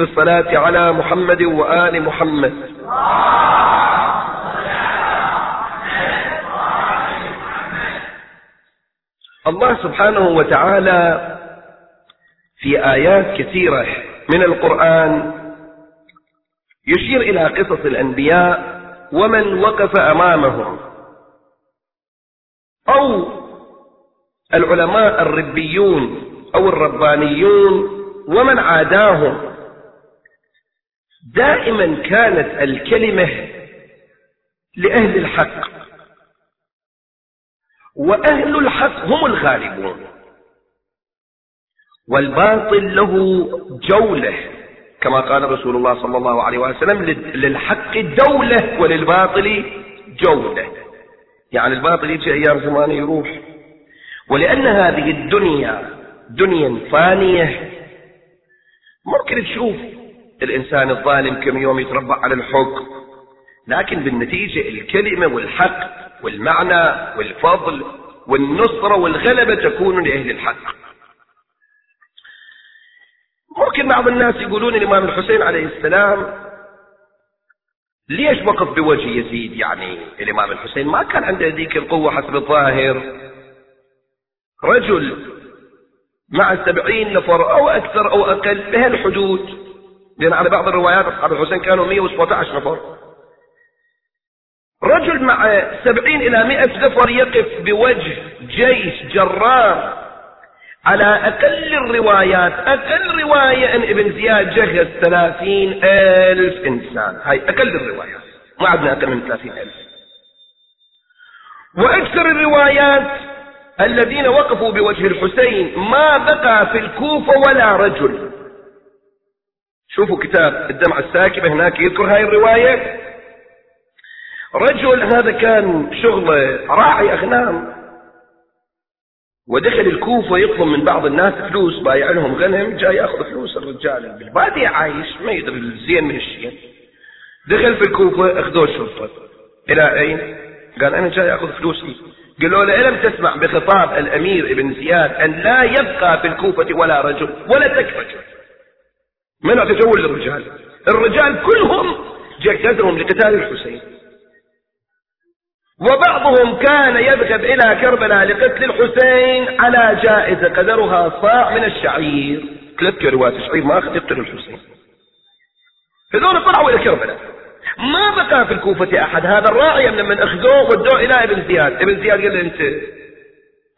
الصلاة على محمد وآل محمد. الله سبحانه وتعالى في آيات كثيرة من القرآن يشير إلى قصص الأنبياء ومن وقف أمامهم. أو العلماء الربيون أو الربانيون ومن عاداهم. دائما كانت الكلمة لأهل الحق. وأهل الحق هم الغالبون. والباطل له جولة كما قال رسول الله صلى الله عليه وسلم للحق دولة وللباطل جولة. يعني الباطل يجي أيام زمان يروح. ولأن هذه الدنيا دنيا فانية. ممكن تشوف الإنسان الظالم كم يوم يتربع على الحق لكن بالنتيجة الكلمة والحق والمعنى والفضل والنصرة والغلبة تكون لأهل الحق. ممكن بعض الناس يقولون الإمام الحسين عليه السلام ليش وقف بوجه يزيد يعني؟ الإمام الحسين ما كان عنده ذيك القوة حسب الظاهر. رجل مع سبعين نفر أو أكثر أو أقل بهالحدود. لأن على بعض الروايات أصحاب الحسين كانوا 117 نفر رجل مع سبعين إلى مئة نفر يقف بوجه جيش جرار على أقل الروايات أقل رواية أن ابن زياد جهز ثلاثين ألف إنسان. هاي أقل الروايات ما عندنا أقل من ثلاثين ألف. وأكثر الروايات الذين وقفوا بوجه الحسين ما بقى في الكوفة ولا رجل. شوفوا كتاب الدمعة الساكبة هناك يذكر هاي الرواية. رجل هذا كان شغله راعي أغنام ودخل الكوفة يطلب من بعض الناس فلوس بايع لهم غنم جاي يأخذ فلوس الرجال بالبادية عايش ما يدري الزين من الشين دخل في الكوفة أخذوه الشرطة إلى أين؟ قال أنا جاي أخذ فلوسي. قالوا له ألم تسمع بخطاب الأمير ابن زياد أن لا يبقى في الكوفة ولا رجل ولا تك رجل منع تجول للرجال الرجال كلهم جهزهم لقتال الحسين. وبعضهم كان يذهب إلى كربلاء لقتل الحسين على جائزة قدرها صاع من الشعير. ثلاث كروات شعير ما أخذ يقتل الحسين. هذول طلعوا إلى كربلاء. ما بقى في الكوفة أحد. هذا الراعي من أخذوه ودوه إلى ابن زياد. ابن زياد قال له أنت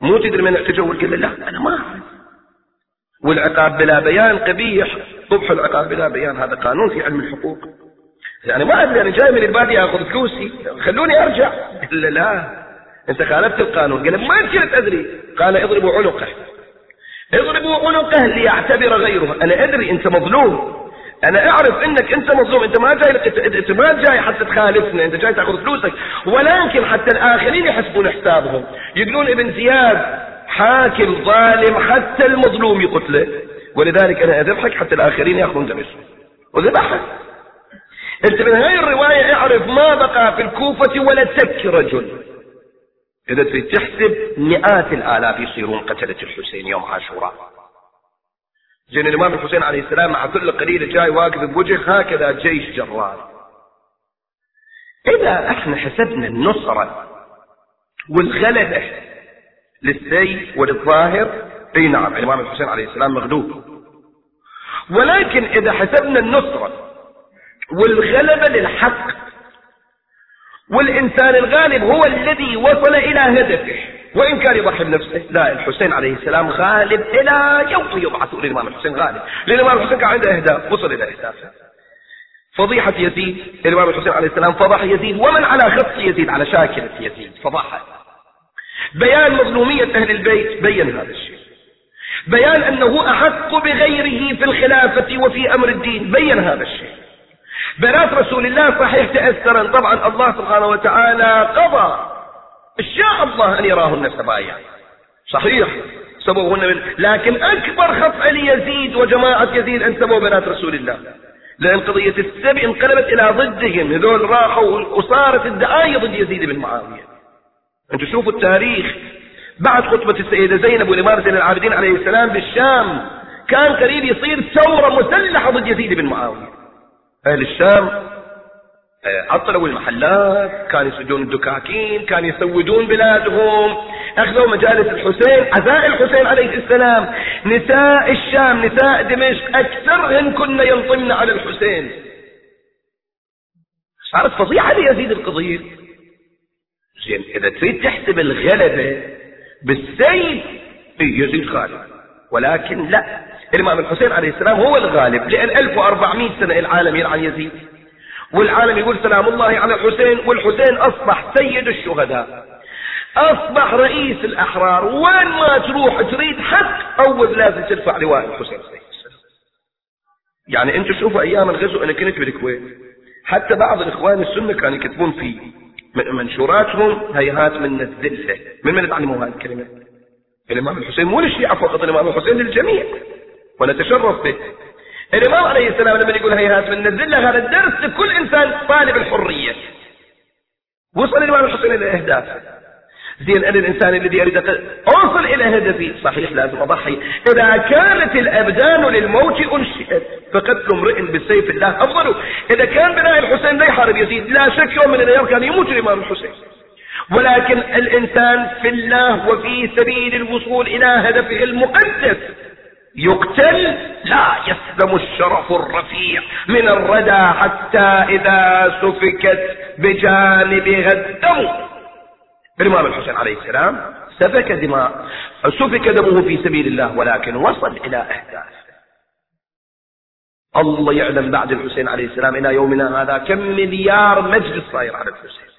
مو تدري من تجول قال له لا أنا ما أعرف. والعقاب بلا بيان قبيح. طبح العقاب بلا بيان هذا قانون في علم الحقوق. يعني ما أدري أنا جاي من البادية أخذ فلوسي خلوني أرجع. له لا. أنت خالفت القانون. قال ما كنت أدري. قال اضربوا عنقه. اضربوا عنقه ليعتبر غيره أنا أدري أنت مظلوم. أنا أعرف إنك أنت مظلوم. أنت ما جاي. أنت ما جاي حتى تخالفنا. أنت جاي تأخذ فلوسك. ولكن حتى الآخرين يحسبون حسابهم. يقولون ابن زياد حاكم ظالم حتى المظلوم يقتله. ولذلك أنا أذبحك حتى الآخرين يأخذون دمشق. وذبحك. أنت من هاي الرواية اعرف ما بقى في الكوفة ولا تك رجل. إذا تريد تحسب مئات الآلاف يصيرون قتلة الحسين يوم عاشوراء. جن الإمام الحسين عليه السلام مع كل قليل جاي واقف بوجه هكذا جيش جرار. إذا إحنا حسبنا النصرة والغلبة للسيف وللظاهر اي نعم الامام الحسين عليه السلام مغلوب. ولكن إذا حسبنا النصرة والغلبة للحق والإنسان الغالب هو الذي وصل إلى هدفه وإن كان يضحي بنفسه لا الحسين عليه السلام غالب إلى يوم يبعث الإمام الحسين غالب. لأن الإمام الحسين كان عنده أهداف وصل إلى أهدافه. فضيحة يزيد الإمام الحسين عليه السلام فضح يزيد ومن على خط يزيد على شاكلة يزيد فضحه. بيان مظلومية أهل البيت بين هذا الشيء. بيان أنه أحق بغيره في الخلافة وفي أمر الدين. بين هذا الشيء. بنات رسول الله صحيح تأثرا. طبعا الله سبحانه وتعالى قضى. شاء الله أن يراهن سبايا. صحيح. سبوهن من لكن أكبر خطأ ليزيد وجماعة يزيد أن سبوا بنات رسول الله. لأن قضية السبي انقلبت إلى ضدهم. هذول راحوا وصارت الدعاية ضد يزيد بن معاوية. أنتم شوفوا التاريخ. بعد خطبة السيدة زينب والإمام زين العابدين عليه السلام بالشام كان قريب يصير ثورة مسلحة ضد يزيد بن معاوية. أهل الشام آه، عطلوا المحلات كانوا يسجون الدكاكين كانوا يسودون بلادهم أخذوا مجالس الحسين عزاء الحسين عليه السلام. نساء الشام نساء دمشق أكثرهن كن ينطمن على الحسين. صارت فظيعة ليزيد القضية. زين إذا تريد تحسب الغلبة بالسيف يزيد غالب ولكن لا الإمام الحسين عليه السلام هو الغالب لأن 1400 سنة العالم يلعن يزيد. والعالم يقول سلام الله على الحسين والحسين أصبح سيد الشهداء. أصبح رئيس الأحرار. وين ما تروح تريد حق أول لازم ترفع لواء الحسين يعني أنتم شوفوا أيام الغزو أنا كنت بالكويت حتى بعض الإخوان السنة كانوا يكتبون في منشوراتهم هيهات من الذلة. من من تعلموا هذه الكلمة؟ الإمام الحسين مو للشيعة فقط الإمام الحسين للجميع. ونتشرف به. الإمام عليه السلام لما يقول هيهات من الذلة هذا الدرس لكل إنسان طالب الحرية. وصل الإمام الحسين إلى أهدافه. زين أنا الإنسان الذي أريد أوصل إلى هدفي. صحيح لازم أضحي إذا كانت الأبدان للموت أنشئت فقتل امرئ بالسيف الله أفضل. إذا كان بناء الحسين لا يحارب يزيد. لا شك يوم من الأيام كان يموت الإمام الحسين. ولكن الإنسان في الله وفي سبيل الوصول إلى هدفه المقدس يقتل لا يسلم الشرف الرفيع من الردى حتى إذا سفكت بجانبها الدم. الإمام الحسين عليه السلام سفك دماء سفك دمه في سبيل الله ولكن وصل إلى أهداف الله يعلم بعد الحسين عليه السلام إلى يومنا هذا كم مليار مجلس صاير على الحسين.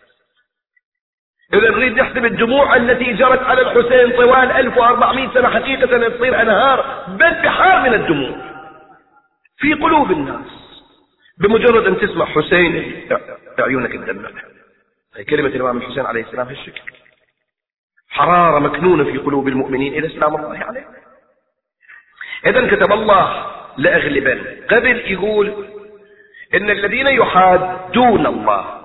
إذا نريد نحسب الدموع التي جرت على الحسين طوال 1400 سنة حقيقة تصير أنهار بل بحار من الدموع في قلوب الناس بمجرد أن تسمع حسين عيونك تدمع. كلمة الإمام الحسين عليه السلام هالشكل حرارة مكنونة في قلوب المؤمنين. إلى سلام الله عليه. إذا كتب الله لأغلبن قبل يقول إن الذين يحادون الله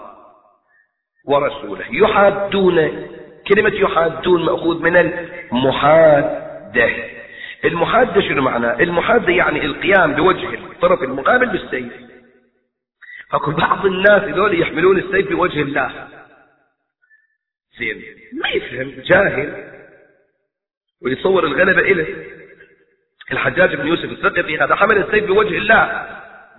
ورسوله يحادون كلمة يحادون مأخوذ من المحادة. المحادة شنو معناه المحادة يعني القيام بوجه الطرف المقابل بالسيف. أكو بعض الناس هذول يحملون السيف بوجه الله. زين. ما يفهم جاهل. ويصور الغلبة إله الحجاج بن يوسف الثقفي. هذا حمل السيف بوجه الله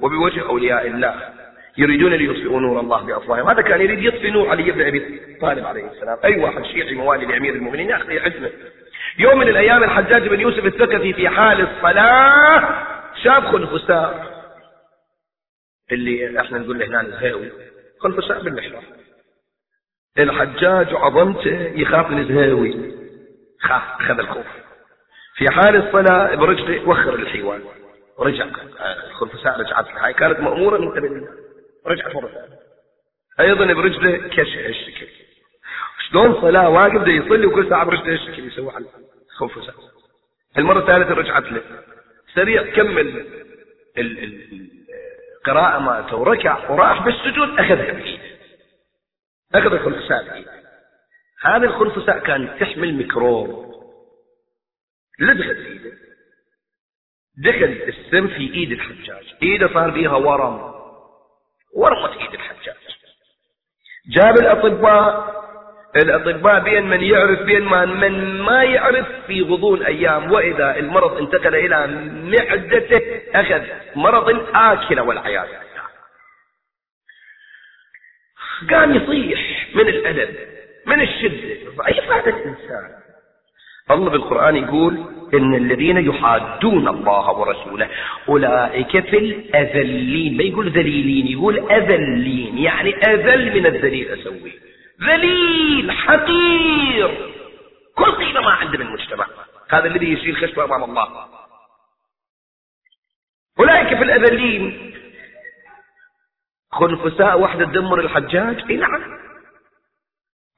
وبوجه أولياء الله. يريدون ليطفئوا نور الله بأفواههم. هذا كان يريد يطفي نور علي بن أبي طالب عليه السلام. أي واحد شيعي موالي لأمير المؤمنين. يا أخي حزمه يوم من الأيام الحجاج بن يوسف الثقفي في حال الصلاة شاف خنفساء اللي إحنا نقول له هنا الزهاوي خنفساء بالمحراب الحجاج عظمته يخاف من الزهاوي خاف خذ الخوف. في حال الصلاة برجله وخر الحيوان. ورجع الخنفساء رجعت هاي كانت مأمورة من قبل الله. رجعت مرة ثانية أيضا برجله هالشكل شلون صلاة؟ واقف بده يصلي وكل ساعة برجله هالشكل يسوي على الخنفساء المرة الثالثة رجعت له. سريع كمل. القراءة مالته وركع وراح بالسجود أخذها بإيده أخذ الخنفساء هذه الخنفساء كانت تحمل ميكروب. لدغت ايده دخل السم في إيد الحجاج. إيده صار فيها ورم. ورمت إيد الحجاج. جاب الأطباء. الأطباء بين من يعرف بين من ما يعرف في غضون أيام. وإذا المرض انتقل إلى معدته أخذ مرض آكلة والعياذ قام يصيح من الألم من الشدة. ضعيف هذا الإنسان. الله بالقرآن يقول إن الذين يحادون الله ورسوله أولئك في الأذلين. ما يقول ذليلين؟ يقول أذلين يعني أذل من الذليل أسوي. ذليل حقير. كل قيمة ما عنده من المجتمع هذا الذي يشيل خشبة أمام الله. أولئك في الأذلين. خنفساء واحدة تدمر الحجاج. اي نعم.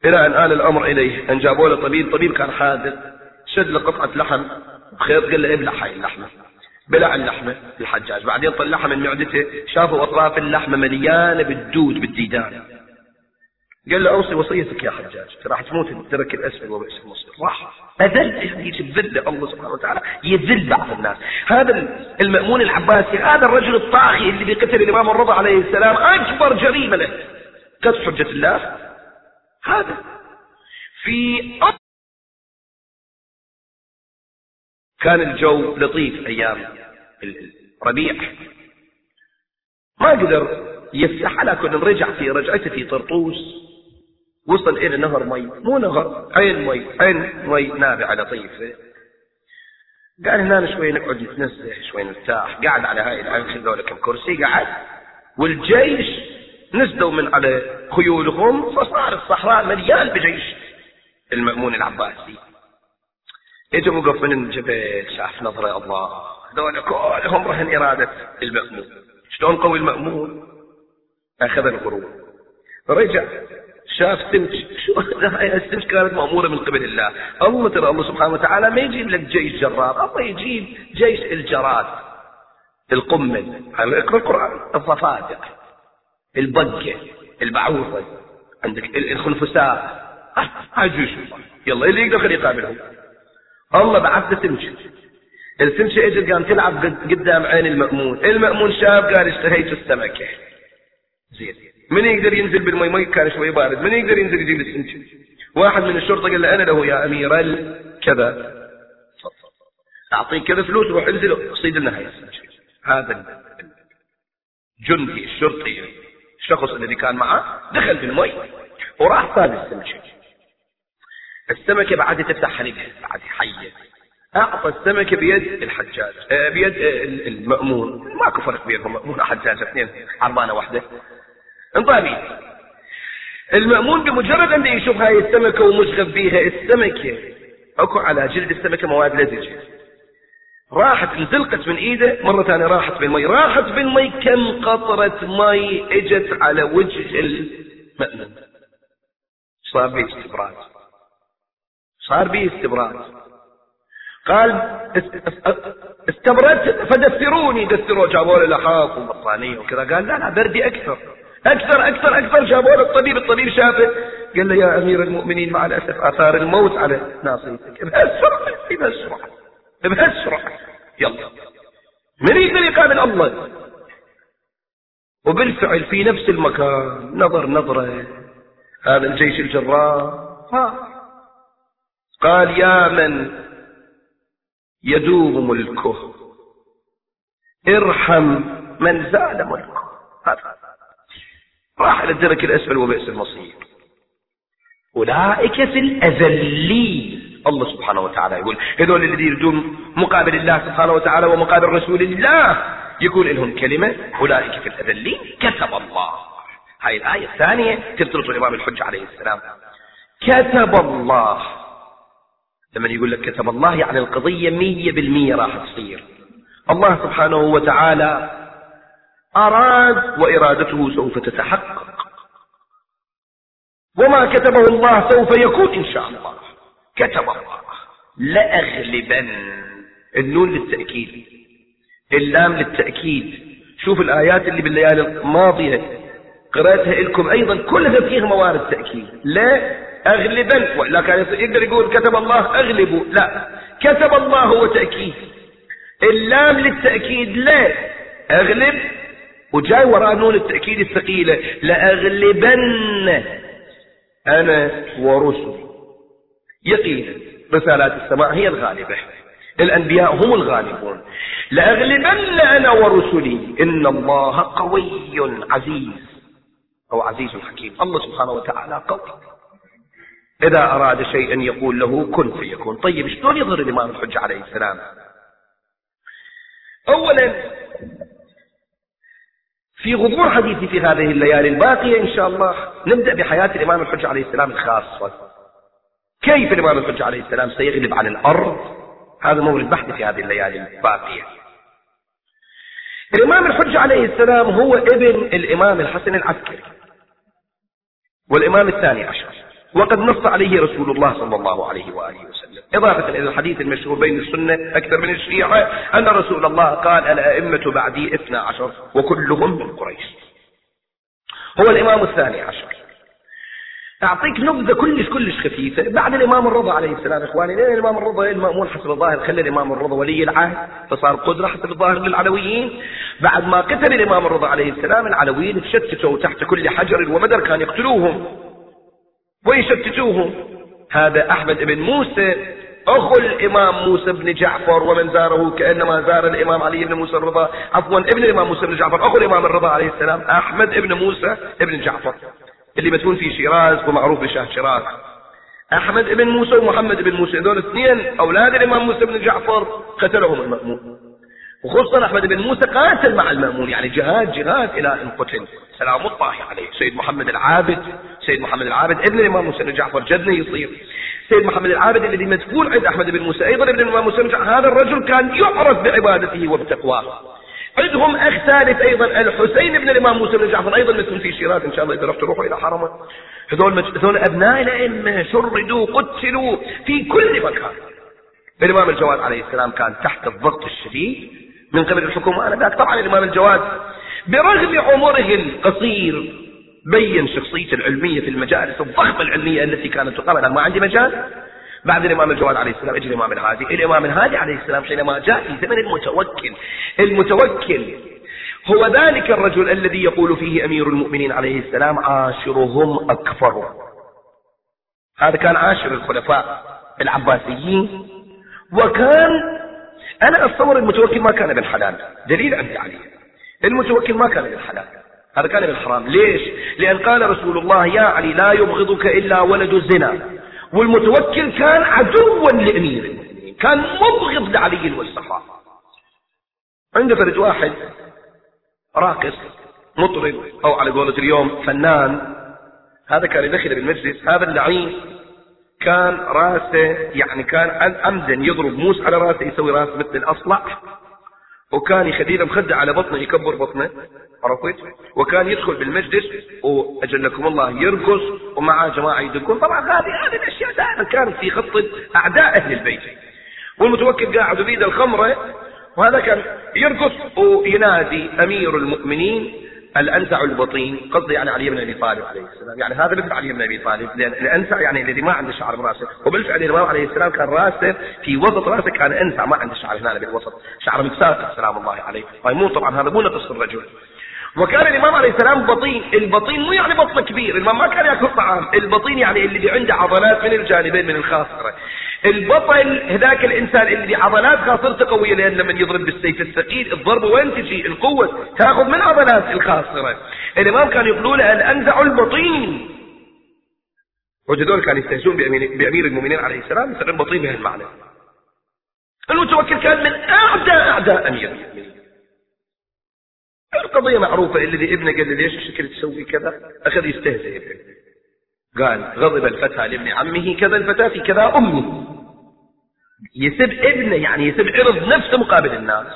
إلى أن آل الأمر إليه أن جابوا له طبيب. طبيب كان حادث شد له قطعة لحم بخيط قال له ابلع هاي اللحمة؟ بلع اللحمة الحجاج. بعدين طلعها من معدته شافوا أطراف اللحمة مليانة بالدود بالديدان. قال له أوصي وصيتك يا حجاج راح تموت الدرك الأسفل وبئس المصير راح. أذل يعني يذل الله سبحانه وتعالى يذل بعض الناس. هذا المأمون العباسي هذا الرجل الطاغي اللي بيقتل الإمام الرضا عليه السلام أكبر جريمة له. قتل حجة الله؟ هذا. في كان الجو لطيف أيام الربيع. ما قدر يفتح على كل رجع في رجعته في طرطوس. وصل إلى نهر مي. مو نهر عين مي. عين مي نابعة لطيفة قال هنا شوي نقعد نتنزه شوي نرتاح. قاعد على هاي العين خذوا لكم كرسي قعد والجيش نزلوا من على خيولهم فصار الصحراء مليان بجيش المأمون العباسي. اجى وقف من الجبل شاف نظرة الله. هذول كلهم رهن إرادة المأمون. شلون قوي المأمون؟ أخذ الغروب رجع. شاف سمك شو هاي السمك كانت مأمورة من قبل الله. الله ترى الله سبحانه وتعالى ما يجيب لك جيش جرار الله يجيب جيش الجراد القمل أقرأ القرآن. الضفادع البقة البعوضة عندك الخنفساء. هاي جيوش. يلا اللي يقدر خليه يقابلهم. الله بعث له سمكة السمكة اجت قام؟ تلعب قدام عين المأمون. المأمون شاف قال اشتهيت السمكة. زين. من يقدر ينزل بالمي مي كان شوي بارد من يقدر ينزل يجيب السمكة واحد من الشرطة قال له أنا له يا أمير الكذا أعطيك كذا فلوس روح انزل صيد لنا هاي. هذا الجندي الشرطي. الشخص الذي كان معه. دخل بالمي وراح صاد السمكة السمكة بعد تفتح حليبها بعد حية أعطى السمكة بيد الحجاج. آه، بيد المأمون. ماكو فرق بينهم. مأمون وحجاج اثنين عربانة واحدة. انطابي المأمون بمجرد أن يشوف هاي السمكة ومشغف بيها السمكة أكو على جلد السمكة مواد لزجة. راحت انزلقت من إيده مرة ثانية راحت بالمي. راحت بالمي كم قطرة مي إجت على وجه المأمون. صار به استبراد. صار به استبراد. قال استبردت فدثروني. دثروا جابوا له لحاف وبطانية وكذا. قال لا لا بردي أكثر. أكثر أكثر أكثر. جابوا له الطبيب الطبيب شافه. قال له يا أمير المؤمنين مع الاسف آثار الموت على ناصيتك بهالسرعة بهالسرعة بهالسرعة. يلا. من يقدر يقابل الله؟ وبالفعل في نفس المكان. نظر نظرة. هذا الجيش الجرار قال يا من يدوم ملكه. ارحم من زال ملكه. هذا. راح إلى الدرك الأسفل وبئس المصير. أولئك في الأذلين. الله سبحانه وتعالى يقول هذول الذين يريدون مقابل الله سبحانه وتعالى ومقابل رسول الله. يقول لهم كلمة أولئك في الأذلين. كتب الله. هاي الآية الثانية تفترض الإمام الحج عليه السلام. كتب الله. لما يقول لك كتب الله يعني القضية مية بالمية راح تصير. الله سبحانه وتعالى أراد وإرادته سوف تتحقق. وما كتبه الله سوف يكون إن شاء الله. كتب الله. لأغلبن. النون للتأكيد. اللام للتأكيد. شوف الآيات اللي بالليالي الماضية. قرأتها لكم أيضا. كلها فيها موارد تأكيد. لا أغلبا ولا كان يقدر يقول كتب الله أغلبوا لا. كتب الله هو تأكيد. اللام للتأكيد لا. أغلب. وجاي وراء نون التأكيد الثقيلة لأغلبن أنا ورسل. يقينا رسالات السماء هي الغالبة. الأنبياء هم الغالبون. لأغلبن أنا ورسلي. إن الله قوي عزيز. هو عزيز حكيم. الله سبحانه وتعالى قوي. إذا أراد شيئا يقول له كن فيكون. طيب شلون يظهر الإمام الحجة عليه السلام؟ أولا في غضون حديثي في هذه الليالي الباقية إن شاء الله نبدأ بحياة الإمام الحجة عليه السلام الخاصة. كيف الإمام الحجة عليه السلام سيغلب على الأرض؟ هذا مورد بحث في هذه الليالي الباقية. الإمام الحجة عليه السلام هو ابن الإمام الحسن العسكري والإمام الثاني عشر وقد نص عليه رسول الله صلى الله عليه وآله إضافة إلى الحديث المشهور بين السنة أكثر من الشيعة أن رسول الله قال الأئمة بعدي اثنا عشر وكلهم من قريش. هو الإمام الثاني عشر. أعطيك نبذة كلش كلش خفيفة. بعد الإمام الرضا عليه السلام إخواني لأن الإمام الرضا المأمون حسب الظاهر خلى الإمام الرضا ولي العهد فصار قدرة حسب الظاهر للعلويين. بعد ما قتل الإمام الرضا عليه السلام العلويين تشتتوا تحت كل حجر ومدر كان يقتلوهم ويشتتوهم. هذا أحمد بن موسى أخو الإمام موسى بن جعفر ومن زاره كأنما زار الإمام علي بن موسى الرضا. عفوا ابن الإمام موسى بن جعفر أخو الإمام الرضا عليه السلام أحمد بن موسى بن جعفر. اللي مدفون في شيراز ومعروف بشاه شيراز. أحمد بن موسى ومحمد بن موسى دول اثنين أولاد الإمام موسى بن جعفر قتلهم المأمون. وخصوصا أحمد بن موسى قاتل مع المأمون يعني جهاد جهاد إلى أن قتل. سلام الله عليه. سيد محمد العابد سيد محمد العابد ابن الإمام بن جعفر جدنا يصير. سيد محمد العابد الذي مدفون عند أحمد بن موسى أيضا ابن الإمام جعفر هذا الرجل كان يعرف بعبادته وبتقواه. عندهم أخ ثالث أيضا الحسين بن الإمام موسى بن جعفر أيضا مدفون في شيراز إن شاء الله إذا رحت روحوا إلى حرمة. هذول هذول أبناء الأئمة شردوا قتلوا في كل مكان. الإمام الجواد عليه السلام كان تحت الضغط الشديد. من قبل الحكومة. آنذاك طبعا الإمام الجواد. برغم عمره القصير بين شخصيته العلمية في المجالس الضخمة العلمية التي كانت تقام. ما عندي مجال. بعد الإمام الجواد عليه السلام اجى الإمام الهادي. الإمام الهادي عليه السلام حينما جاء في زمن المتوكل المتوكل هو ذلك الرجل الذي يقول فيه أمير المؤمنين عليه السلام عاشرهم أكفر. هذا كان عاشر الخلفاء العباسيين وكان أنا أتصور المتوكل ما كان بالحلال. دليل عندي عليه. المتوكل ما كان بالحلال. هذا كان بالحرام. ليش؟ لأن قال رسول الله يا علي لا يبغضك إلا ولد الزنا. والمتوكل كان عدوا لأمير. المؤمنين كان مبغض لعلي والصحابة. عنده فرد واحد راقص مطرب أو على قولة اليوم فنان. هذا كان يدخل بالمجلس. هذا اللعين. كان راسه يعني كان عمدا يضرب موس على راسه يسوي راس مثل الأصلع وكان يخلي له مخدة على بطنه يكبر بطنه. عرفت؟ وكان يدخل بالمجلس وأجلكم الله يرقص ومعه جماعة يدقون. طبعا هذه هذه الأشياء دائما كانت في خطة أعداء أهل البيت. والمتوكل قاعد بيد الخمرة وهذا كان يرقص وينادي أمير المؤمنين الأنزع البطين قصدي يعني علي بن أبي طالب عليه السلام. يعني هذا مثل علي بن أبي طالب لأن الأنزع يعني الذي ما عنده شعر براسه وبالفعل الامام عليه السلام كان راسه في وسط راسه كان أنزع ما عنده شعر هنا بالوسط. شعر متساقط سلام الله عليه. طيب مو طبعا هذا مو نقص الرجل. وكان الإمام عليه السلام بطين. البطين مو يعني بطن كبير الإمام ما كان يأكل طعام. البطين يعني اللي عنده عضلات من الجانبين من الخاصرة. البطل هذاك الإنسان اللي عضلات خاصرته قوية لأن لما يضرب بالسيف الثقيل الضربه وين تجي؟ القوة. تأخذ من عضلات الخاصرة. الإمام كان يقولوا له أن أنزع البطين. وجدول كان يستهزون بامير المؤمنين عليه السلام مثل البطين بهالمعنى المتوكل كان من اعداء أعداء أمير. المؤمنين القضية معروفة الذي ابنه قال لي ليش الشكل تسوي كذا؟ أخذ يستهزئ ابنه. قال غضب الفتى لابن عمه كذا الفتاة في كذا أمه. يسب ابنه يعني يسب عرض نفسه مقابل الناس.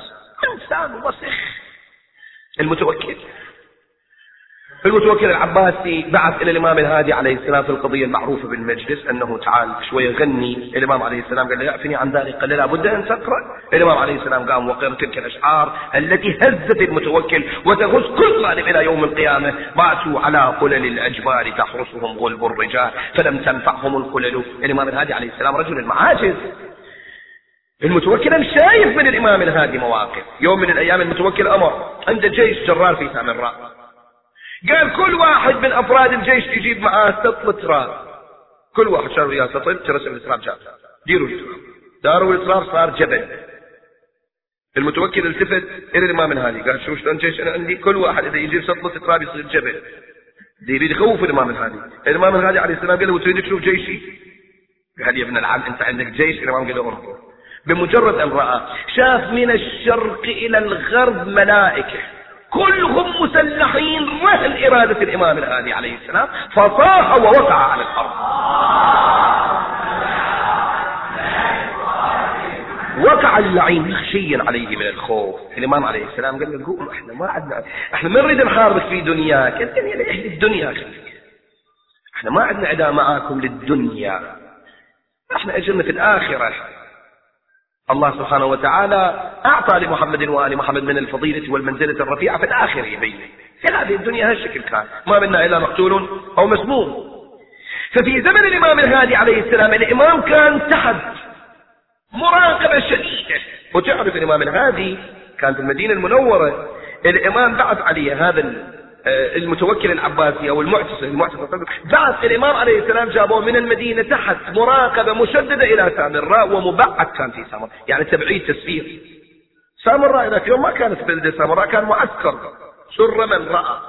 إنسان وسخ. المتوكل. المتوكل العباسي بعث إلى الإمام الهادي عليه السلام في القضية المعروفة بالمجلس أنه تعال شوية غني. الإمام عليه السلام قال له يعفني عن ذلك؟ قال له لابد أن تقرأ. الإمام عليه السلام قام وقر تلك الأشعار التي هزت المتوكل وتغز كل ظالم إلى يوم القيامة. باتوا على قلل الأجبار تحرسهم غلب الرجال فلم تنفعهم القلل. الإمام الهادي عليه السلام رجل المعاجز. المتوكل شايف من الإمام الهادي مواقف. يوم من الأيام المتوكل أمر عنده جيش جرار في سامراء. قال كل واحد من أفراد الجيش يجيب معاه سطل تراب كل واحد شال وياه سطل ترسم التراب جاب ديروا التراب داروا التراب صار جبل. المتوكل التفت إلى الامام الهادي قال شو شلون جيش أنا عندي؟ كل واحد إذا يجيب سطل تراب يصير جبل. يريد يخوف الإمام الهادي الإمام الهادي عليه السلام قال له تريد تشوف جيشي؟ قال يا ابن العم أنت عندك جيش؟ الإمام قال له انظر بمجرد أن رأى شاف من الشرق إلى الغرب ملائكة. كلهم مسلحين رهن إرادة الإمام الهادي عليه السلام فصاح ووقع على الأرض. وقع اللعين مخشيا عليه من الخوف. الإمام عليه السلام قال له قوم إحنا ما عندنا إحنا ما نريد نحاربك في دنياك الدنيا لأهل الدنيا إحنا ما عندنا عداء معاكم للدنيا. إحنا أجرنا في الآخرة. الله سبحانه وتعالى أعطى لمحمد وآل محمد من الفضيلة والمنزلة الرفيعة في الآخرة يبين في هذه الدنيا هالشكل كان. ما منا إلا مقتول أو مسموم. ففي زمن الإمام الهادي عليه السلام الإمام كان تحت مراقبة شديدة. وتعرف الإمام الهادي كان في المدينة المنورة. الإمام بعث عليه هذا المتوكل العباسي أو المعتصم المعتصم بعث الإمام عليه السلام جابوه من المدينة تحت مراقبة مشددة إلى سامراء ومبعد كان في سامراء يعني تبعيد تسفير سامراء ذاك اليوم ما كانت بلدة سامراء كان معسكر. سر من رأى.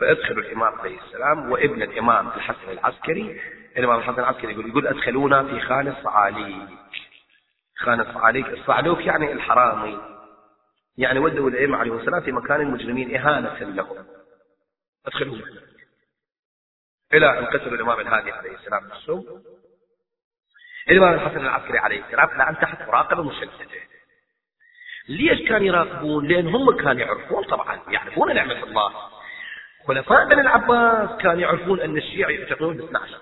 فأدخل الإمام عليه السلام وابن الإمام الحسن العسكري. الإمام الحسن العسكري يقول يقول أدخلونا في خان الصعاليك خان الصعاليك الصعلوك يعني الحرامي. يعني ودوا الأئمة عليه السلام في مكان المجرمين إهانة لهم. أدخلوهم إلى أن قتلوا الإمام الهادي عليه السلام بالسوء الإمام الحسن العسكري عليه السلام الآن تحت مراقبة مشددة. ليش كانوا يراقبون؟ لأن هم كانوا يعرفون طبعا يعرفون نعمة الله. خلفاء بن العباس كانوا يعرفون أن الشيعة يعتقدون ب 12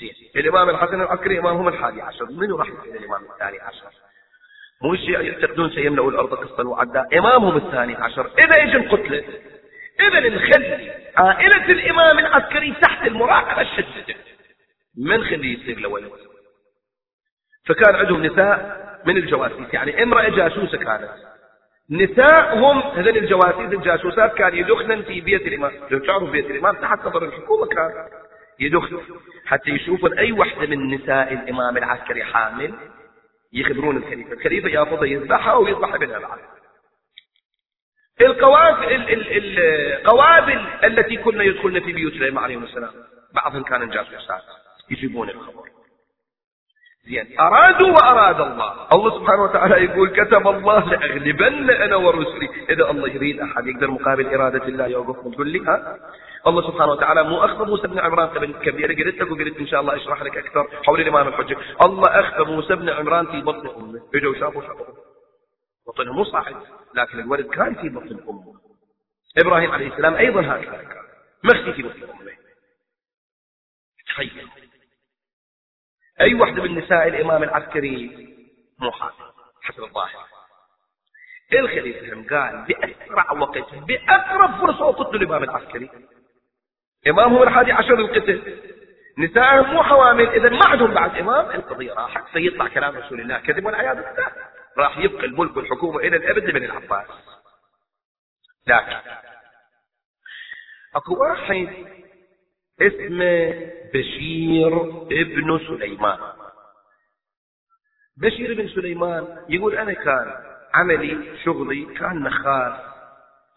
زين. الإمام الحسن العسكري إمامهم الحادي عشر. من راح يصير الإمام الثاني عشر؟ مو الشيعة يعتقدون سيملأوا الأرض قسطا وعدا إمامهم الثاني عشر. إذا يجي القتلة إذا نخلي عائلة الإمام العسكري تحت المراقبة الشديدة. من خلي يصير له فكان عندهم نساء من الجواسيس. يعني امرأة جاسوسة كانت. نسائهم هذين الجواسيس الجاسوسات كان يدخلن في بيت الإمام. لو تعرفوا بيت الإمام تحت نظر الحكومة كان يدخل حتى يشوفون أي وحدة من نساء الإمام العسكري حامل. يخبرون الخليفة الخليفة يافضها يذبحها ويذبح ابنها بعد. القوافل القوابل التي كنا يدخلن في بيوت الإمام عليه السلام بعضهم كان جاسوسات يجيبون الخبر زين. أرادوا وأراد الله. الله سبحانه وتعالى يقول كتب الله لأغلبن أنا ورسلي. إذا الله يريد أحد يقدر مقابل إرادة الله يوقف تقول لي ها الله سبحانه وتعالى مو أخبر موسى بن عمران بن كبير. قلت لك وقلت إن شاء الله أشرح لك أكثر. حول الإمام الحجة الله أخبر موسى بن عمران في بطن أمه. إجوا شافوا شافوا. بطنه مو صاحب لكن الولد كان في بطن أمه. إبراهيم عليه السلام أيضا هكذا. كان مخفي في بطن أمه. تخيل. أي واحدة من نساء الإمام العسكري؟ مو حاضر حسب الظاهر. الخليفة قال بأسرع وقت بأقرب فرصة وقتلوا الإمام العسكري. إمامهم الحادي عشر القتل. نسائهم مو حوامل. إذا ما عندهم بعد إمام. القضية راحت سيطلع كلام رسول الله. كذب والعياذ بالله. راح يبقى الملك والحكومة إلى الأبد لبني العباس. لكن أكو واحد اسمه بشير ابن سليمان. بشير بن سليمان يقول أنا كان عملي شغلي كان نخاس.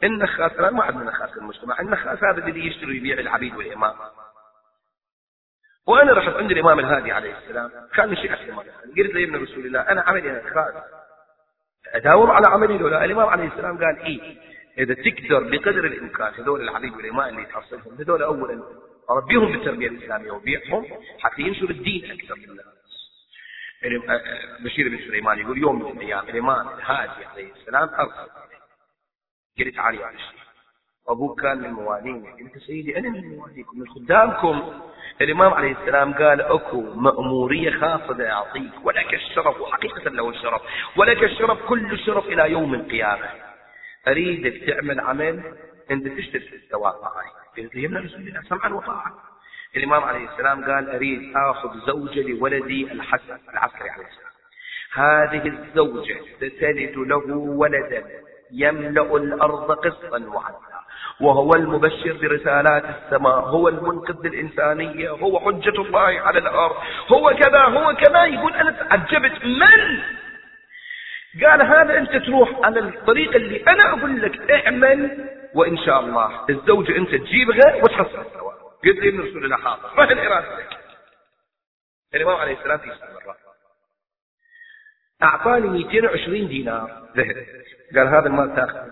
النخاس الآن ما عندنا نخاس المجتمع النخاس هذا الذي يشتري ويبيع العبيد والإمام. وأنا رحت عند الإمام الهادي عليه السلام. كان من شيعة قلت له يا ابن رسول الله أنا عملي نخاس أداوم على عملي لولا. الإمام عليه السلام قال إيه إذا تقدر بقدر الإمكان هذول العبيد والإماء اللي تحصلهم هذول أولا ربيهم بالتربية الإسلامية وبيعهم حتى ينشر الدين أكثر للناس يعني بشير بن سليمان يقول يوم من الأيام الإمام الهادي عليه السلام أرسل قلت تعالي على الشيخ. أبوك كان من موالينا قلت سيدي أنا من مواليكم من خدامكم. الإمام عليه السلام قال أكو مأمورية خاصة أعطيك ولك الشرف وحقيقة له الشرف ولك الشرف كل الشرف إلى يوم القيامة. أريدك تعمل عمل أنت تشتري الثواب معي. قلت له يمنى رسول الله سمعا وطاعة. الإمام عليه السلام قال أريد آخذ زوجة لولدي الحسن العسكري عليه السلام. هذه الزوجة ستلد له ولدا. يملأ الأرض قسطا وعدلا. وهو المبشر برسالات السماء هو المنقذ للإنسانية هو حجة الله على الأرض. هو كذا هو كذا يقول أنا تعجبت من؟ قال هذا أنت تروح على الطريق اللي أنا أقول لك اعمل وإن شاء الله الزوجة أنت تجيبها وتحصل سوا قلت لي ابن رسول الله حاضر. ما إرادتك الإمام عليه السلام في مرة. أعطاني 220 دينار. ذهب. قال هذا المال تاخذ.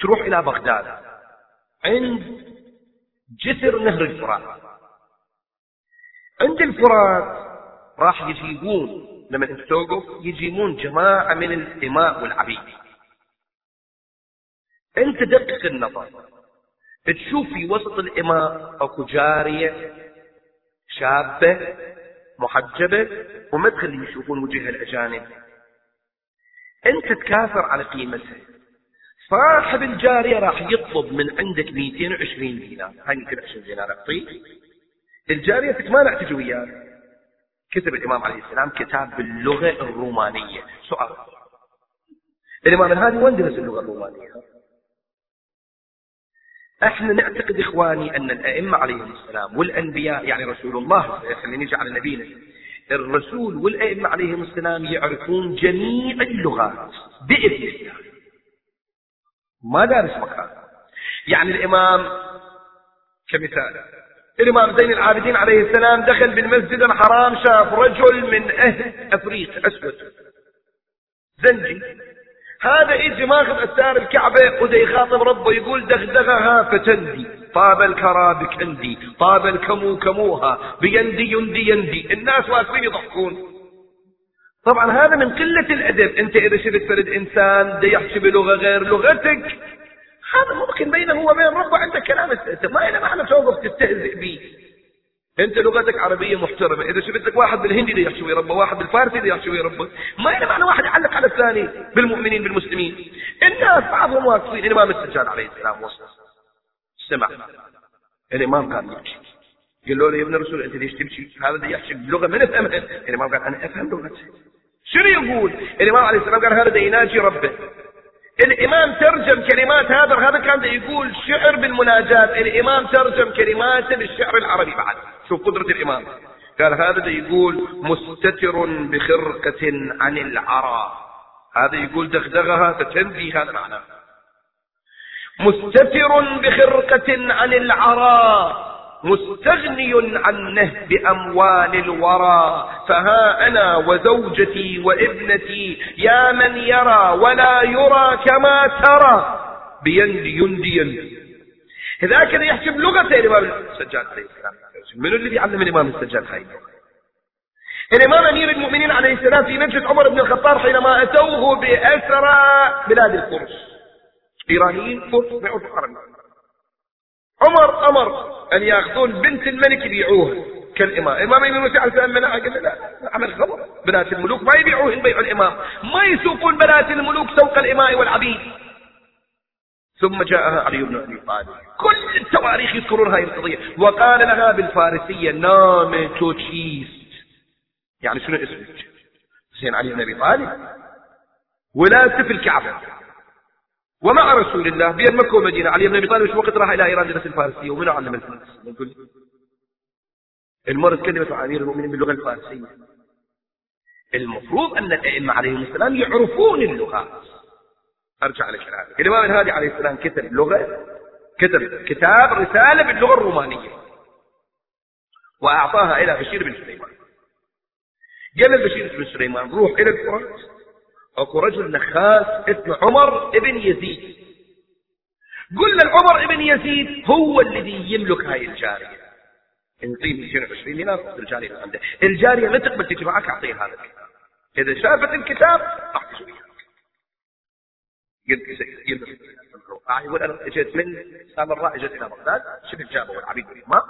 تروح إلى بغداد. عند جسر نهر الفرات. عند الفرات راح يجيبون لما أنت توقف يجيبون جماعة من الإماء والعبيد. أنت دقق النظر. تشوف في وسط الإماء أكو جارية شابة محجبة وما تخلي يشوفون وجه الأجانب. أنت تكاثر على قيمتها. صاحب الجارية راح يطلب من عندك 220 دينار. هاي 220 دينار اعطيه الجارية ما نعتج وياك. كتب الإمام عليه السلام كتاب باللغة الرومانية. سؤال. الإمام الهادي وين درس اللغة الرومانية؟ إحنا نعتقد إخواني أن الأئمة عليهم السلام والأنبياء يعني رسول الله خلينا نجي على نبينا الرسول والأئمة عليهم السلام يعرفون جميع اللغات بإذن الله. ما دارس مكان. يعني الإمام كمثال الإمام زين العابدين عليه السلام دخل بالمسجد الحرام شاف رجل من أهل أفريقيا أسود زنجي. هذا يجي ماخذ أستار الكعبة وده يخاطب ربه يقول دغدغها فتندي. طاب الكرابك عندي طاب الكمو كموها. بيندي يندي يندي. الناس واقفين يضحكون. طبعا هذا من قلة الأدب. أنت إذا شفت فرد إنسان ده يحكي بلغة غير لغتك هذا ممكن بينه وبين ربه عندك كلام ما له معنى توقف تستهزئ به انت لغتك عربية محترمة. إذا شفت لك واحد بالهندي يحكي ويا ربه واحد بالفارسي يحكي ويا ربه ما له معنى واحد يعلق على الثاني بالمؤمنين بالمسلمين. الناس بعضهم واقفين. الإمام السجاد عليه السلام وصل. سمع. الإمام قال يبكي قال له يا ابن الرسول أنت ليش تبكي هذا اللي يحكي بلغة من افهمها الإمام قال أنا أفهم لغته شنو يقول؟ الإمام عليه السلام قال هذا يناجي ربه. الإمام ترجم كلمات هذا هذا كان يقول شعر بالمناجاة. الإمام ترجم كلماته بالشعر العربي بعد. شوف قدرة الإمام. قال هذا يقول مستتر بخرقة عن العرى. هذا يقول دغدغها فتنفي هذا معناه مستتر بخرقة عن العرى. مستغني عنه بأموال الورى. فها أنا وزوجتي وابنتي يا من يرى ولا يرى كما ترى. بيندي يندي. هذاك اللي يحكي بلغته الإمام السجاد عليه السلام من اللي بيعلم الإمام السجاد هاي الإمام أمير المؤمنين عليه السلام في مجلس عمر بن الخطاب حينما أتوه بأسرى بلاد الفرس إيرانيين فرس بيعوا عمر أمر أن يأخذون بنت الملك يبيعوها. كالإمام. الإمام ابن موسى عليه السلام منع قال لا عمل غلط بنات الملوك ما يبيعوهن بيع الإمام. ما يسوقون بنات الملوك سوق الإماء والعبيد. ثم جاءها علي بن أبي طالب. كل التواريخ يذكرون هذه القضية. وقال لها بالفارسية نام توتشيست. يعني شنو اسمك؟ حسين علي بن أبي طالب. ولا في الكعبة. ومع رسول الله بين مكة ومدينة علي بن أبي طالب شو وقت راح إلى إيران درس الفارسية؟ ومن علم الفارسية نقول المرة تكلمت مع أمير المؤمنين باللغة الفارسية. المفروض أن الأئمة عليهم السلام يعرفون اللغات. أرجع لكلامك الإمام الهادي عليه السلام كتب لغة كتب كتاب رسالة باللغة الرومانية. وأعطاها إلى بشير بن سليمان. قال البشير بن سليمان روح إلى الفرات أكو رجل نخاس اسمه عمر ابن يزيد. قلنا العمر ابن يزيد هو الذي يملك هاي الجارية. انطيه 220 دينار الجارية عنده. الجارية ما تقبل تجي معك أعطيها هذا الكتاب إذا شافت الكتاب تجي قلت يقول أنا إجيت من سامراء اجيت إلى بغداد شفت جابوا العبيد والامام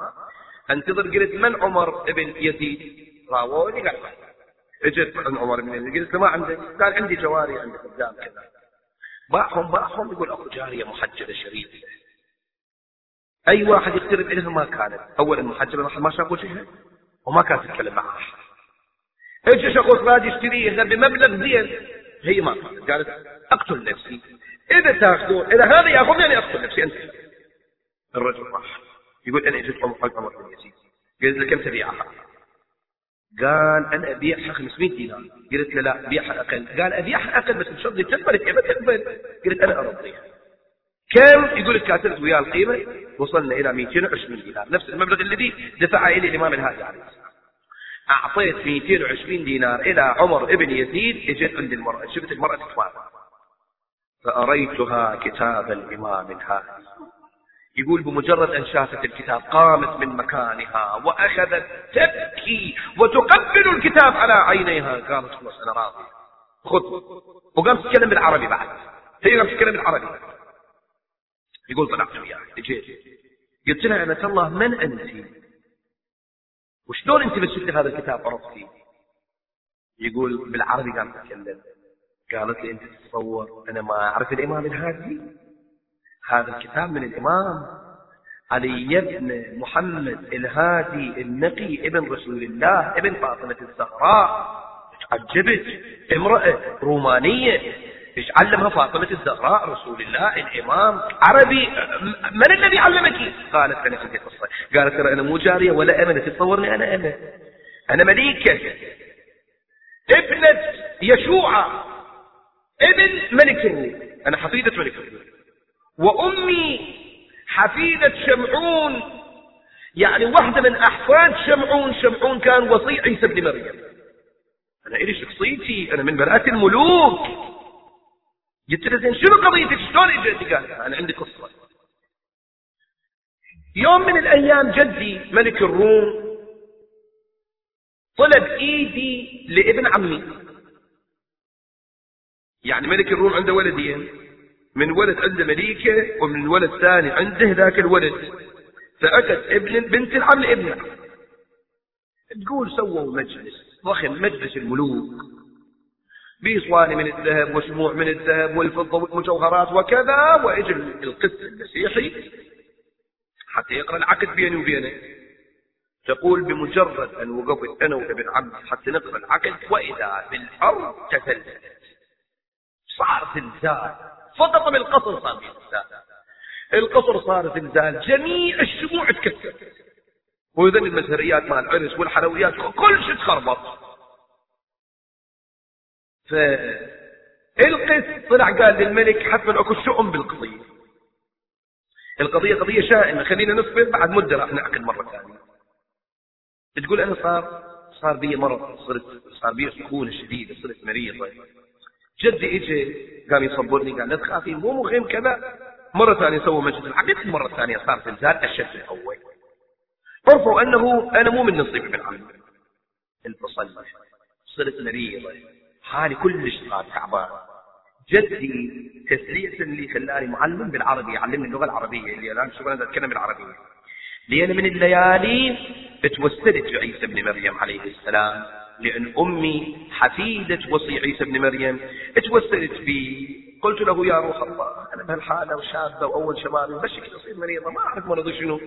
أنتظر قلت من عمر ابن يزيد؟ راووني قال اجت عند عمر بن يزيد. قلت له ما عندك؟ قال عندي جواري عندي خدام كذا. باعهم باعهم يقول اكو جارية محجبه شريفة. أي واحد يقترب إليها ما كانت. اولا محجبه ما شافوا وجهها وما كانت تتكلم معه. اجى شخص راد يشتريها بمبلغ زين. هي ما كانت. قالت أقتل نفسي. إذا تاخذون إذا هذا ياخذني أنا اقتل نفسي أنت. الرجل راح. يقول أنا اجيت عمر بن يزيد قلت له كم تبيعها قال أنا ابيعها 500 دينار. قلت له لا بيعها أقل. قال أبيعها أقل بس بشرط تقبل كيف تقبل. قلت أنا ارضيها كم؟ يقول كاتبت وياه القيمة. وصلنا إلى 220 دينار. نفس المبلغ الذي دفعه إلي الإمام الهادي عليه السلام. أعطيت 220 دينار إلى عمر ابن يزيد إجت عند المرأة. شفت المرأة تتواضع فأريتها كتاب الإمام الهادي. يقول بمجرد أن شافت الكتاب قامت من مكانها وأخذت تبكي وتقبل الكتاب على عينيها. قالت خلاص أنا راضي. خذ. وقامت تتكلم بالعربي بعد. هي قامت تتكلم بالعربي. يقول طلعت وياها اجيت قلت لها أنا الله من أنت؟ وشلون أنت بس هذا الكتاب؟ عرفتي. يقول بالعربي قامت تتكلم. قالت لي أنت تتصور أنا ما أعرف الإمام الهادي. هذا الكتاب من الإمام علي بن محمد الهادي النقي ابن رسول الله ابن فاطمة الزهراء. تعجبت امرأة رومانية. إيش علمها فاطمة الزهراء؟ رسول الله الإمام عربي. من الذي علمك؟ قالت أنا عندي قصة قالت ترى أنا مو جارية ولا أمنة تتصورني أنا أمة أنا مليكة. ابنة يشوع ابن ملك أنا حفيدة ملك وأمي حفيدة شمعون. يعني واحدة من أحفاد شمعون. شمعون كان وصي عيسى بن مريم. أنا إلي شخصيتي أنا من بنات الملوك. قلت له زين شنو قضيتك؟ شلون إجيتي؟ قال أنا عندي قصة. يوم من الأيام جدي ملك الروم طلب إيدي لابن عمي. يعني ملك الروم عنده ولدين من ولد عنده مليكة ومن ولد ثاني عنده ذاك الولد. فأتت ابن بنت العم لابنه تقول سووا مجلس. ضخم مجلس الملوك. بصواني من الذهب وشموع من الذهب والفضة والمجوهرات وكذا وإجل القس المسيحي حتى يقرأ العقد بيني وبينه. تقول بمجرد أن وقفت أنا وابن عمي حتى نقرأ العقد وإذا بالأرض تزلزلت صار زلزال فقط بالقصر صار زلزال القصر صار زلزال جميع الشموع تكسر وذن المزهريات مال العرس والحلويات كل شيء تخربط. فالقس طلع قال للملك حتما اكو شؤم بالقضية. القضية قضية شائنة خلينا نصبر. بعد مدة راح نعقد مرة ثانية. تقول أنا صار صار بي مرض صرت صار بي سخونة شديدة صرت مريضة جدي اجى قام يصبرني قال لا تخافي مو مخيم كذا. مرة ثانية سووا مجلس العقد المرة الثانية صار زلزال أشد من الأول. عرفوا أنه أنا مو من نصيب ابن عمي انفصل صرت مريضة. حالي كلش صار تعبان. جدي تسلية لي خلاني معلم بالعربي يعلمني اللغة العربية اللي الآن شوف أنا أتكلم بالعربية. لأن من الليالي توسلت بعيسى بن مريم عليه السلام. لأن أمي حفيدة وصي عيسى بن مريم توسلت بي. قلت له يا روح الله أنا بهالحالة وشابة وأول شبابي بشكل أصير مريضة ما أعرف مرضي شنو.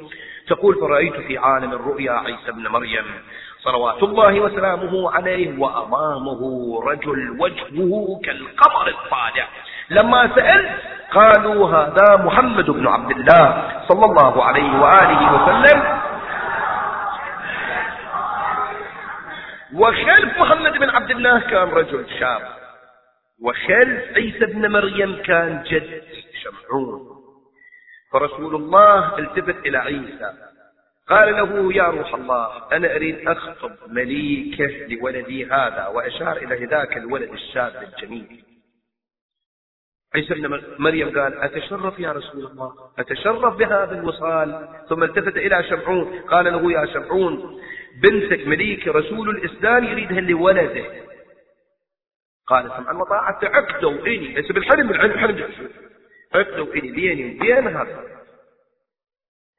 تقول فرأيت في عالم الرؤيا عيسى بن مريم صلوات الله وسلامه عليه وأمامه رجل وجهه كالقمر الطالع. لما سألت قالوا هذا محمد بن عبد الله صلى الله عليه وآله وسلم. وخلف محمد بن عبد الله كان رجل شاب. وخلف عيسى بن مريم كان جد شمعون. فرسول الله التفت إلى عيسى. قال له يا روح الله أنا أريد أخطب مليكة لولدي هذا وأشار إلى ذاك الولد الشاب الجميل. عيسى بن مريم قال أتشرف يا رسول الله؟ أتشرف بهذا الوصال؟ ثم التفت إلى شمعون. قال له يا شمعون بنتك مليكة رسول الإسلام يريدها لولده قال سمعا وطاعة عقدوا إني ليس بالحلم بالحلم حلم عقدوا إني بيني وبين هذا.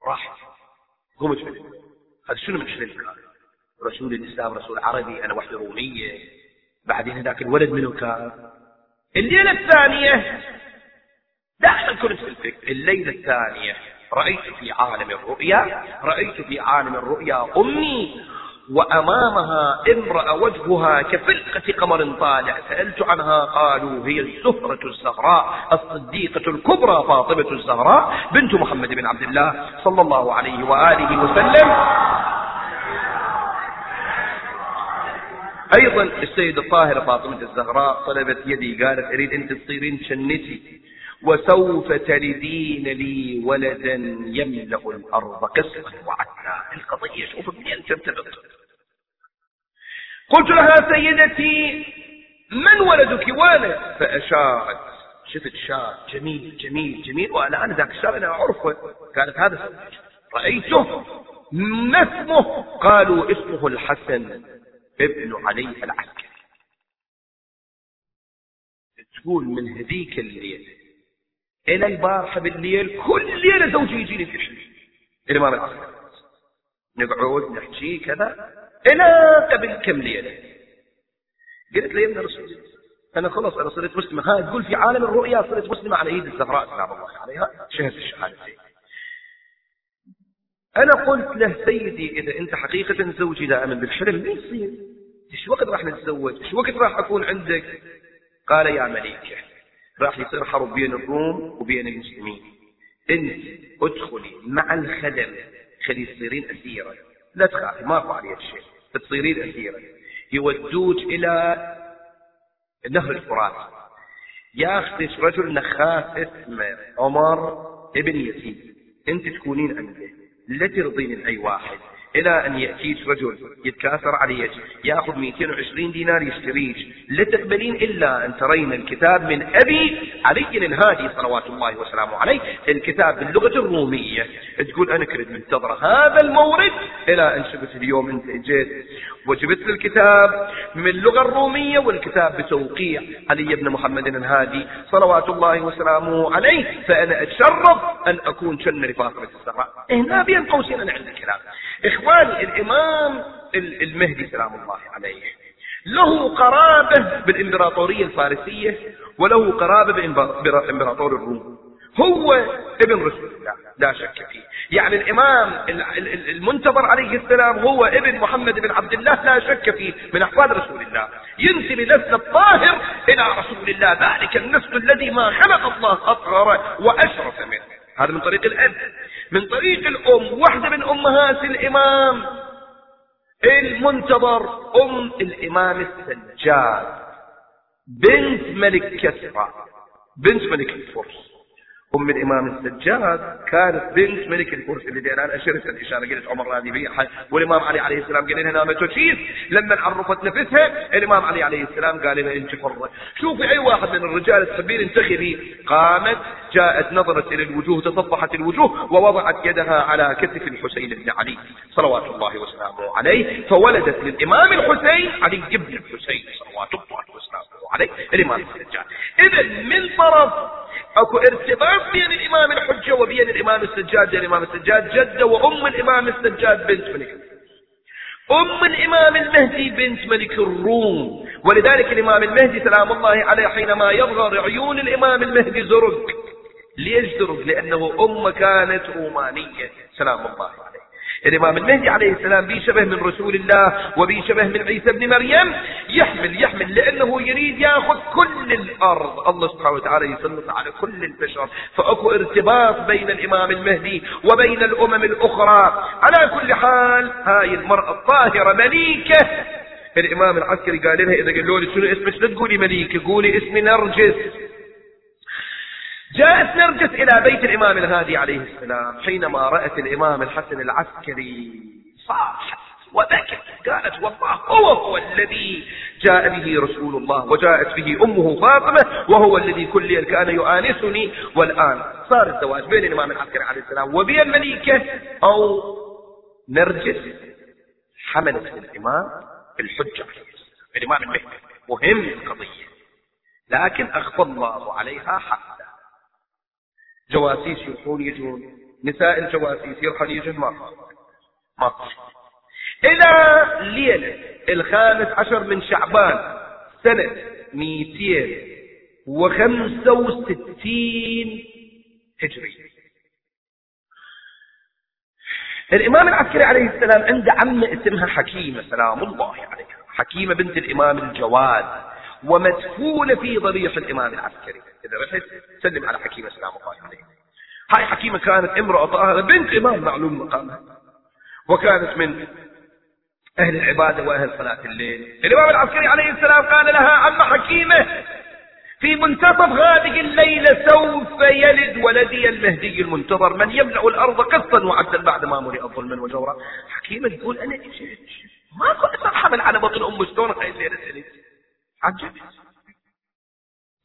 راح. قمت منه هذا شنو من شنو كان رسول الإسلام رسول عربي أنا وحدة رومية. بعدين ذاك الولد منه كان؟ الليلة الثانية. دائما كنت في الفكر الليلة الثانية. رأيت في عالم الرؤيا رأيت في عالم الرؤيا أمي وأمامها امرأة وجهها كفلقة قمر طالع سألت عنها قالوا هي الزهرة الزهراء الصديقة الكبرى فاطمة الزهراء بنت محمد بن عبد الله صلى الله عليه وآله وسلم. أيضا السيدة الطاهرة فاطمة الزهراء طلبت يدي قالت أريد أنت تصيرين شنتي. وسوف تلدين لي ولدا يملأ الأرض كسرا وعدلا. القضية شوف منين ترتبط. قلت لها سيدتي من ولدك؟ وأنا. فأشارت. شفت شاب جميل جميل جميل. وأنا أنا ذاك الشاب أنا أعرفه. قالت هذا رأيته. ما اسمه؟ قالوا اسمه الحسن ابن علي العسكري. تقول من هذيك الليلة. إلى البارحة بالليل كل ليلة زوجي يجيني في حلم الإمام العسكري نقعد نحكي كذا. إلى قبل كم ليلة. قلت له يا ابن رسول الله أنا خلص أنا صرت مسلمة ها تقول في عالم الرؤيا صرت مسلمة على إيد الزهراء سلام الله عليها. شهد الشهادتين أنا قلت له سيدي إذا أنت حقيقة زوجي لا أمن بالحلم ما يصير؟ إيش وقت راح نتزوج؟ إيش وقت راح أكون عندك؟ قال يا مليكة. راح يصير حرب بين الروم وبين المسلمين. أنت ادخلي مع الخدم. خلي تصيرين أسيرة لا تخافي ماكو عليك شيء. تصيرين أسيرة يودوك إلى نهر الفرات. ياخذك رجل نخاس اسمه عمر ابن يزيد. انت تكونين عنده. لا ترضين اي واحد. إلى أن يأتيك رجل يتكاثر عليك يأخذ 220 دينار يشتريك لا تقبلين إلا أن ترين الكتاب من أبي علي الهادي صلوات الله وسلامه عليه الكتاب باللغة الرومية. تقول أنا كنت منتظرة هذا المورد إلى أن شفت اليوم أنت جيت وجبت الكتاب من اللغة الرومية والكتاب بتوقيع علي بن محمد الهادي صلوات الله وسلامه عليه فأنا أتشرف أن أكون شن لفاطمة الزهراء هنا بين قوسين أنا عندي كلام إخواني الإمام المهدي سلام الله عليه له قرابة بالإمبراطورية الفارسية وله قرابة بإمبراطور الروم. هو ابن رسول الله لا شك فيه. يعني الإمام المنتظر عليه السلام هو ابن محمد بن عبد الله لا شك فيه من أحفاد رسول الله. ينسب نسل الطاهر إلى رسول الله ذلك النسل الذي ما خلق الله أطهر وأشرف منه. هذا من طريق الأب طريق الأم واحدة من أمهات الإمام. المنتظر أم الإمام السجاد. بنت ملك كسرى. بنت ملك الفرس. أم الإمام السجاد كانت بنت ملك الفرس اللي أنا أشرت الإشارة قلت عمر هذه بيحة والإمام علي عليه السلام قال لها نامت وشيف لما عرفت نفسها الإمام علي عليه السلام قال لها أنت حرة. شوفي أي واحد من الرجال تحبين انتخبي. قامت جاءت نظرت إلى الوجوه تصفحت الوجوه ووضعت يدها على كتف الحسين بن علي صلوات الله وسلامه عليه. فولدت للإمام الحسين علي بن الحسين صلوات الله وسلامه عليه الإمام السجاد إذا من طرف أكو ارتباط بين الإمام الحجة وبين الإمام السجاد. الإمام السجاد جدة وأم الإمام السجاد بنت ملك أم الإمام المهدي بنت ملك الروم. ولذلك الإمام المهدي سلام الله عليه حينما يظهر عيون الإمام المهدي زرق. ليش زرق؟ لأنه أم كانت رومانية. سلام الله. عليه الإمام المهدي عليه السلام بي شبه من رسول الله وبي شبه من عيسى بن مريم يحمل يحمل لأنه يريد يأخذ كل الأرض. الله سبحانه وتعالى يسلط على كل البشر. فأكو ارتباط بين الإمام المهدي وبين الأمم الأخرى. على كل حال هاي المرأة الطاهرة مليكة. الإمام العسكري قال لها إذا قالوا لي شنو اسمك؟ لا تقولي مليكة؟ قولي اسمي نرجس. جاءت نرجس إلى بيت الإمام الهادي عليه السلام حينما رأت الإمام الحسن العسكري صاحت وبكت قالت والله هو هو الذي جاء به رسول الله وجاءت به أمه فاطمة وهو الذي كل كان يؤانسني والآن صار الزواج بين الإمام العسكري عليه السلام وبين المليكة أو نرجس حملت الإمام الحجة الإمام المهدي. مهم القضية لكن أخفى الله عليها حقا جواسيس يجون نساء الجواسيس يجون ما ما إلى ليلة الخامس عشر من شعبان سنة ميتين وخمسة وستين هجري. الإمام العسكري عليه السلام عنده عمة اسمها حكيمة سلام الله عليها. حكيمة بنت الإمام الجواد. ومدفونة في ضريح الإمام العسكري. إذا رحت سلم على حكيمة سلام الله عليه هاي حكيمة كانت امرأة طاهرة بنت إمام معلوم مقامها. وكانت من أهل العبادة وأهل صلاة الليل. الإمام العسكري عليه السلام قال لها عم حكيمة في منتصف هذه الليلة سوف يلد ولدي المهدي المنتظر من يملأ الأرض قسطا وعدلا بعد ما ملئ ظلما وجورا. حكيمة تقول أنا ما كنت أرحمل على بطن أم شلون هاي الليلة عجب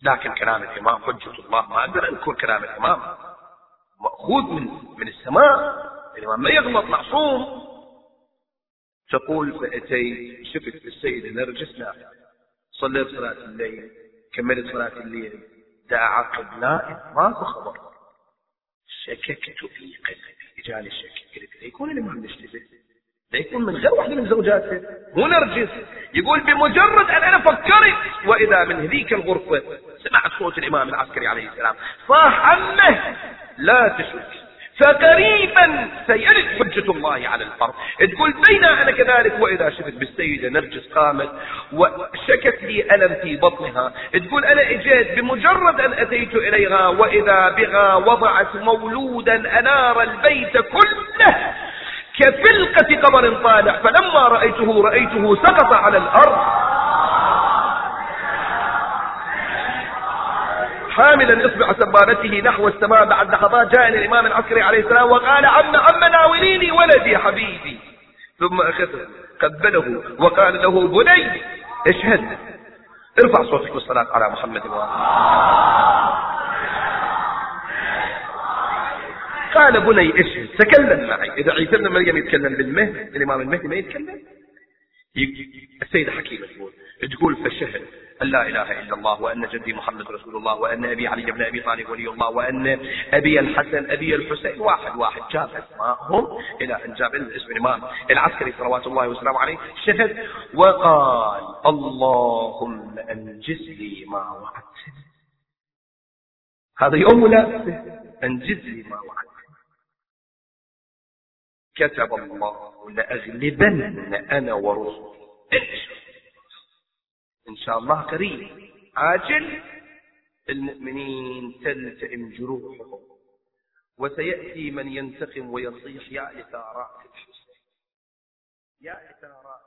لكن كلام الإمام حجة الله ما أقدر أذكر كلام الإمام. مأخوذ من من السماء. الإمام ما يغلط معصوم. تقول فأتيت شفت السيدة نرجس لا صليت صلاة الليل كملت صلاة الليل دعا عقب نائم ماكو خبر. شككت في قلبي جاني الشك قلت يكون الإمام نشتبه لا يكون من غير واحدة من زوجاته. مو نرجس. يقول بمجرد أن أنا فكرت وإذا من هذيك الغرفة سمعت صوت الإمام العسكري عليه السلام صاح عمه لا تشك. فقريبا سيرد حجة الله على الأرض. تقول بين أنا كذلك وإذا شفت بالسيدة نرجس قامت وشكت لي ألم في بطنها. تقول أنا إجيت بمجرد أن أتيت إليها وإذا بها وضعت مولودا أنار البيت كله. كفلقة قمر طالع فلما رأيته رأيته سقط على الأرض. حاملا اصبع سبابته نحو السماء بعد لحظات جاء الامام العسكري عليه السلام وقال عم عم ناوليني ولدي حبيبي. ثم أخذه قبله وقال له بني اشهد. ارفع صوتك بالصلاة على محمد قال بني اشهد. تكلم معي. إذا عيسى بن مريم يتكلم بالمهد الإمام المهدي ما يتكلم. السيدة حكيمة تقول تقول فشهد أن لا إله إلا الله وأن جدي محمد رسول الله وأن أبي علي بن أبي طالب ولي الله وأن أبي الحسن أبي الحسين. واحد واحد. جاب أسماءهم إلى أن جاب اسم الإمام العسكري صلوات الله وسلامه عليه شهد وقال اللهم أنجز لي ما وعدتني هذا يوم لا أنجز لي ما وعدتني كتب الله لأغلبن أنا ورسلي. إن شاء الله قريب. عاجل المؤمنين تلتئم جروحهم وسيأتي من ينتقم ويصيح يا إثارات الحسين يا إثارات